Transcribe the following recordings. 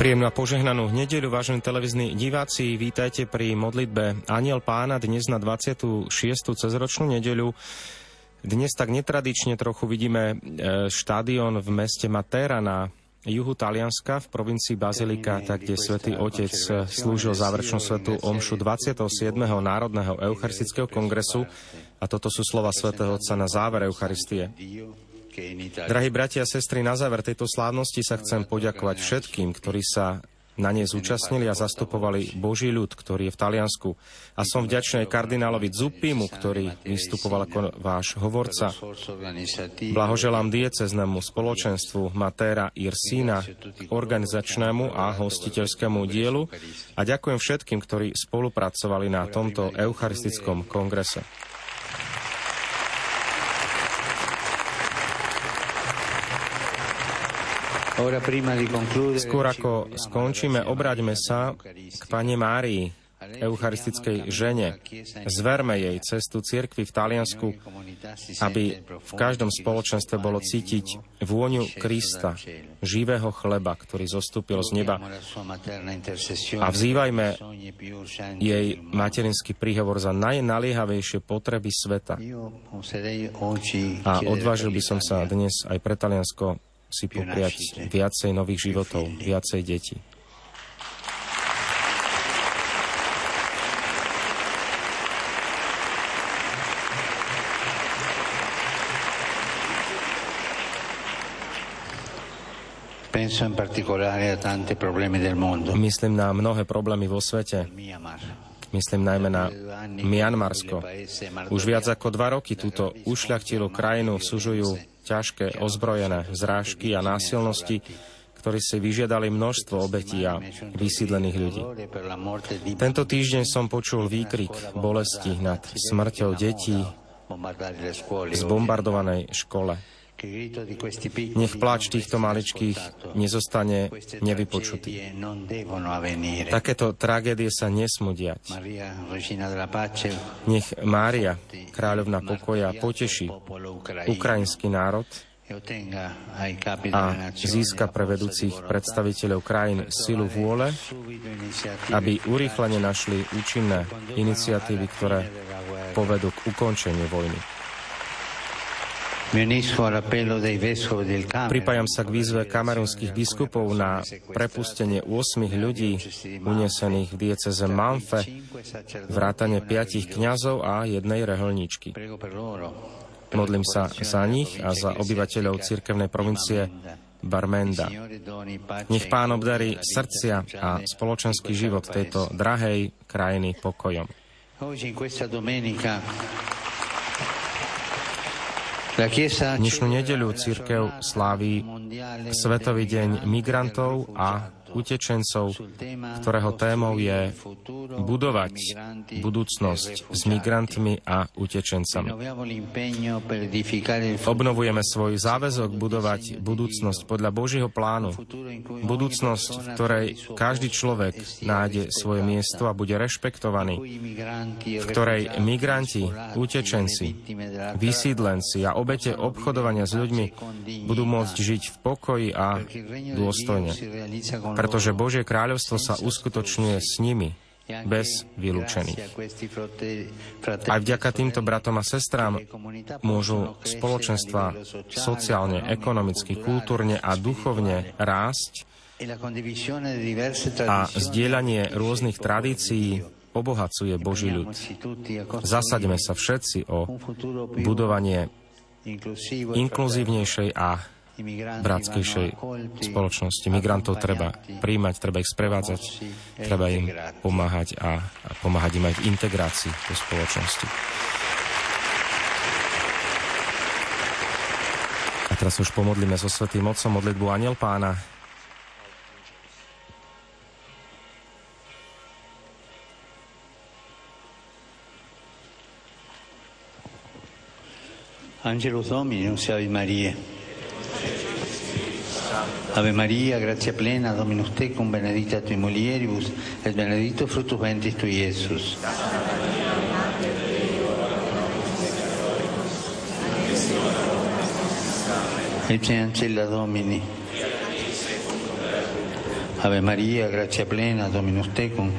Príjemnú a požehnanú nedeľu, vážení televízni diváci, vítajte pri modlitbe Aniel pána dnes na 26. cezročnú nedeľu. Dnes tak netradične trochu vidíme e, štádion v meste Matera na juhu Talianska v provincii Bazilika, tak kde svätý Otec slúžil záverečnú svetú omšu 27. Národného eucharistického kongresu a toto sú slova svätého Otca na záver Eucharistie. Drahí bratia a sestry, na záver tejto slávnosti sa chcem poďakovať všetkým, ktorí sa na nej zúčastnili a zastupovali Boží ľud, ktorý je v Taliansku. A som vďačný kardinálovi Zuppimu, ktorý vystupoval ako váš hovorca. Blahoželám dieceznému spoločenstvu Matera Irsina, organizačnému a hostiteľskému dielu a ďakujem všetkým, ktorí spolupracovali na tomto eucharistickom kongrese. Skôr ako skončíme, obraťme sa k Pane Márii, eucharistickej žene. Zverme jej cestu cirkvi v Taliansku, aby v každom spoločenstve bolo cítiť vôňu Krista, živého chleba, ktorý zostúpil z neba. A vzývajme jej materinský príhovor za najnaliehavejšie potreby sveta. A odvážil by som sa dnes aj pre Taliansko si popriať viacej nových životov, viacej detí. Myslím na mnohé problémy vo svete. Myslím najmä na Mianmarsko. Už viac ako dva roky túto ušľachtilú krajinu sužujú ťažké ozbrojené zrážky a násilnosti, ktorí si vyžiadali množstvo obetí a vysídlených ľudí. Tento týždeň som počul výkrik bolesti nad smrťou detí v zbombardovanej škole. Nech pláč týchto maličkých nezostane nevypočutý. Takéto tragédie sa nesmú diať. Nech Mária, kráľovna pokoja, poteší ukrajinský národ a získa pre vedúcich predstaviteľov krajín silu vôle, aby urýchlene našli účinné iniciatívy, ktoré povedú k ukončeniu vojny. Pripájam sa k výzve kamerunských biskupov na prepustenie 8 ľudí unesených v dieceze Manfe, vrátane piatich kňazov a jednej reholníčky. Modlím sa za nich a za obyvateľov cirkevnej provincie Barmenda. Nech pán obdarí srdcia a spoločenský život tejto drahej krajiny pokojom. Dnešnú nedeľu církev sláví Svetový deň migrantov a utečencov, ktorého témou je budovať budúcnosť s migrantmi a utečencami. Obnovujeme svoj záväzok budovať budúcnosť podľa Božieho plánu. Budúcnosť, v ktorej každý človek nájde svoje miesto a bude rešpektovaný, v ktorej migranti, utečenci, vysídlenci a obete obchodovania s ľuďmi budú môcť žiť v pokoji a dôstojne pretože Božie kráľovstvo sa uskutočňuje s nimi, bez vylúčených. Aj vďaka týmto bratom a sestrám môžu spoločenstva sociálne, ekonomicky, kultúrne a duchovne rásť a zdieľanie rôznych tradícií obohacuje Boží ľud. Zasaďme sa všetci o budovanie inkluzívnejšej a bratskejšej spoločnosti. Migrantov treba príjmať, treba ich sprevádzať, treba im pomáhať a, a pomáhať im aj v integrácii do spoločnosti. A teraz už pomodlíme so Svetým Otcom modlitbu Aniel Pána. Angelo Domini, Ave Maria. Ave Maria, grazia plena, Dominus tecum, benedicta tui mulieribus, et benedictus fructus ventris tui, Iesus. Ecce ancella Domini. Ave Maria, grazia plena, Dominus tecum,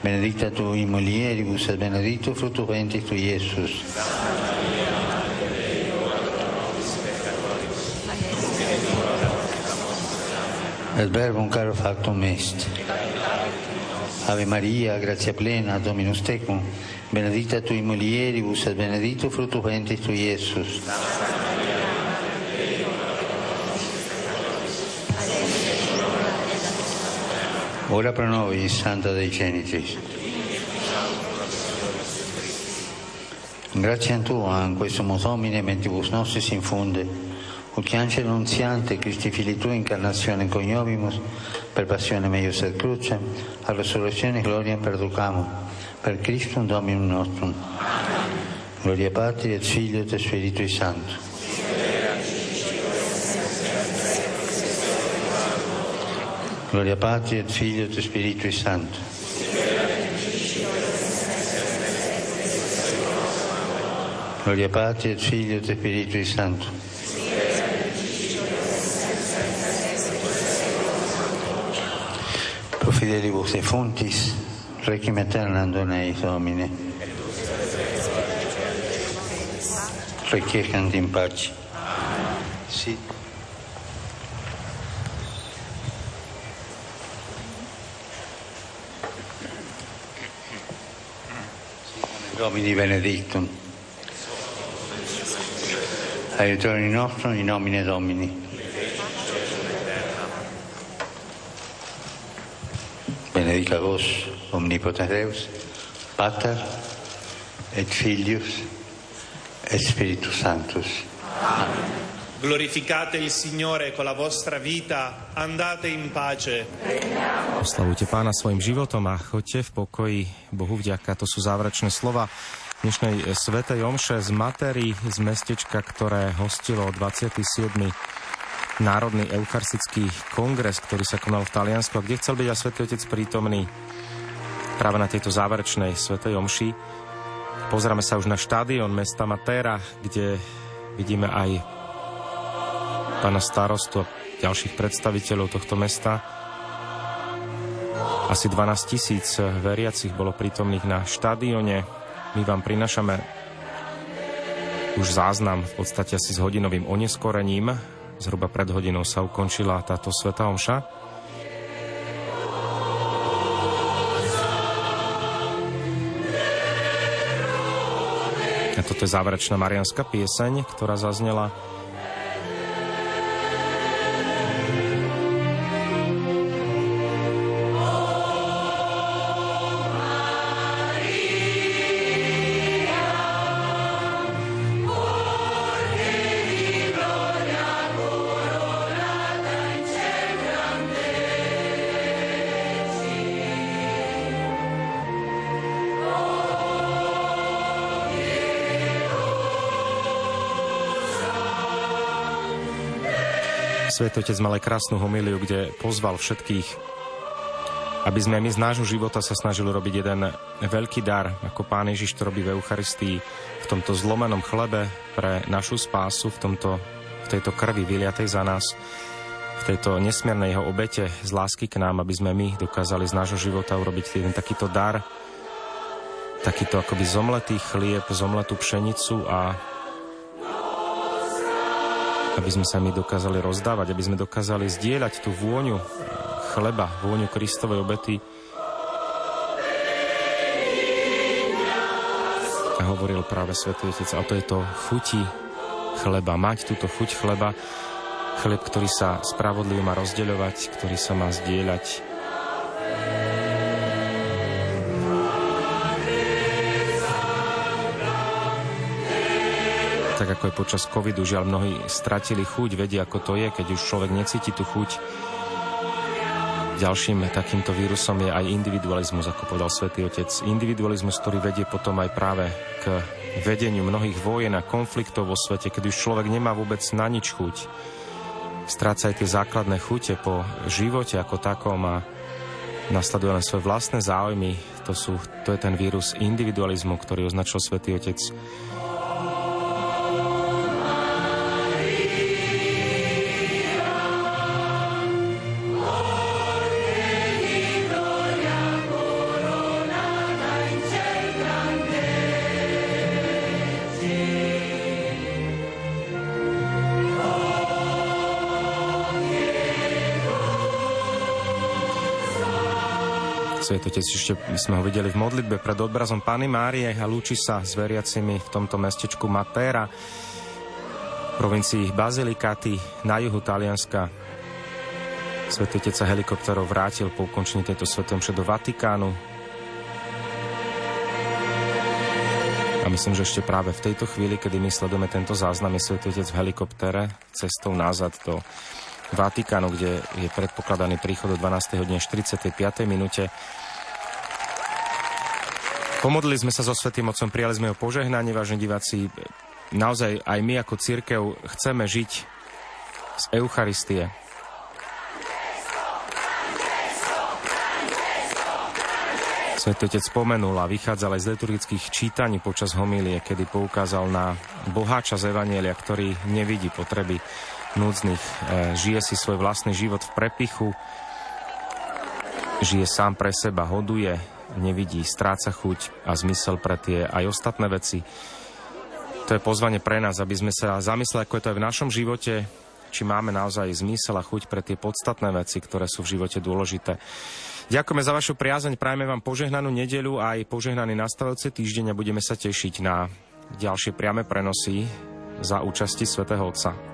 benedicta tu mulieribus et benedictus fructus ventris tui, Iesus. Et verbum caro factum est. Ave Maria, grazia plena, Dominus tecum, benedicta tu in mulieribus et benedictus fructus ventris tui, Iesus. Ora pro nobis, Santa Dei Genitis. Grazie a Tua, in questo Domine, mentibus nostris infunde, ut angelo annunziante, Christi fili Tua, incarnazione coniovimus, per passione meius et crucem, a resurrezione gloria perducamo, per Christum Dominum nostrum. Gloria Patri et Figlio et Spiritui Sancto. Gloria Patri et Figlio et Spiritui Sancto. Gloria Patri et Figlio et Spiritui Sancto. fideli e fontis, requiem eternando neis Domine. Requiescant in pace. Sì. Domini benedictum. Aiutori nostro in nomine Domini. Benedica vos, omnipotens Deus, Pater et Filius et Spiritus Sanctus. Glorificate il Signore con la vostra vita, andate in pace. Oslavujte pána svojim životom a choďte v pokoji. Bohu vďaka. To sú záverečné slova dnešnej Svetej Omše z Matery, z mestečka, ktoré hostilo 27. Národný eucharistický kongres, ktorý sa konal v Taliansku a kde chcel byť aj Svetý Otec prítomný práve na tejto záverečnej Svetej Omši. Pozráme sa už na štádion mesta Matera, kde vidíme aj pána starostu a ďalších predstaviteľov tohto mesta. Asi 12 tisíc veriacich bolo prítomných na štadióne. My vám prinašame už záznam v podstate asi s hodinovým oneskorením. Zhruba pred hodinou sa ukončila táto sveta omša. A toto je záverečná marianská pieseň, ktorá zaznela Svetotec mal aj krásnu homíliu, kde pozval všetkých, aby sme my z nášho života sa snažili robiť jeden veľký dar, ako Pán Ježiš to robí v Eucharistii, v tomto zlomenom chlebe pre našu spásu, v, tomto, v tejto krvi vyliatej za nás, v tejto nesmiernej jeho obete z lásky k nám, aby sme my dokázali z nášho života urobiť jeden takýto dar, takýto akoby zomletý chlieb, zomletú pšenicu a aby sme sa my dokázali rozdávať, aby sme dokázali zdieľať tú vôňu chleba, vôňu Kristovej obety. A hovoril práve Svetý Otec, a to je to chuti chleba, mať túto chuť chleba, chleb, ktorý sa spravodlivo má rozdeľovať, ktorý sa má zdieľať tak ako aj počas covidu, žiaľ mnohí stratili chuť, vedia ako to je, keď už človek necíti tú chuť. Ďalším takýmto vírusom je aj individualizmus, ako povedal svätý Otec. Individualizmus, ktorý vedie potom aj práve k vedeniu mnohých vojen a konfliktov vo svete, keď už človek nemá vôbec na nič chuť. Stráca aj tie základné chute po živote ako takom a nasleduje len svoje vlastné záujmy. To, sú, to je ten vírus individualizmu, ktorý označil svätý Otec Svetotec ešte sme ho videli v modlitbe pred obrazom Pany Márie a lúči sa s veriacimi v tomto mestečku Matera, v provincii Bazilikati na juhu Talianska. Svetotec sa helikopterov vrátil po ukončení tejto svetom do Vatikánu. A myslím, že ešte práve v tejto chvíli, kedy my sledujeme tento záznam, je Svetotec v helikoptere cestou nazad do Vatikánu, kde je predpokladaný príchod do 12. hodine 45. minúte. Pomodlili sme sa so Svetým Otcom, prijali sme ho požehnanie, vážení diváci. Naozaj aj my ako církev chceme žiť z Eucharistie. Svetý Otec spomenul a vychádzal aj z liturgických čítaní počas homílie, kedy poukázal na boháča z Evanielia, ktorý nevidí potreby núdznych. E, žije si svoj vlastný život v prepichu, žije sám pre seba, hoduje, nevidí, stráca chuť a zmysel pre tie aj ostatné veci. To je pozvanie pre nás, aby sme sa zamysleli, ako je to aj v našom živote, či máme naozaj zmysel a chuť pre tie podstatné veci, ktoré sú v živote dôležité. Ďakujeme za vašu priazeň, prajeme vám požehnanú nedelu a aj požehnaný nastavujúci týždeň a budeme sa tešiť na ďalšie priame prenosy za účasti svätého Otca.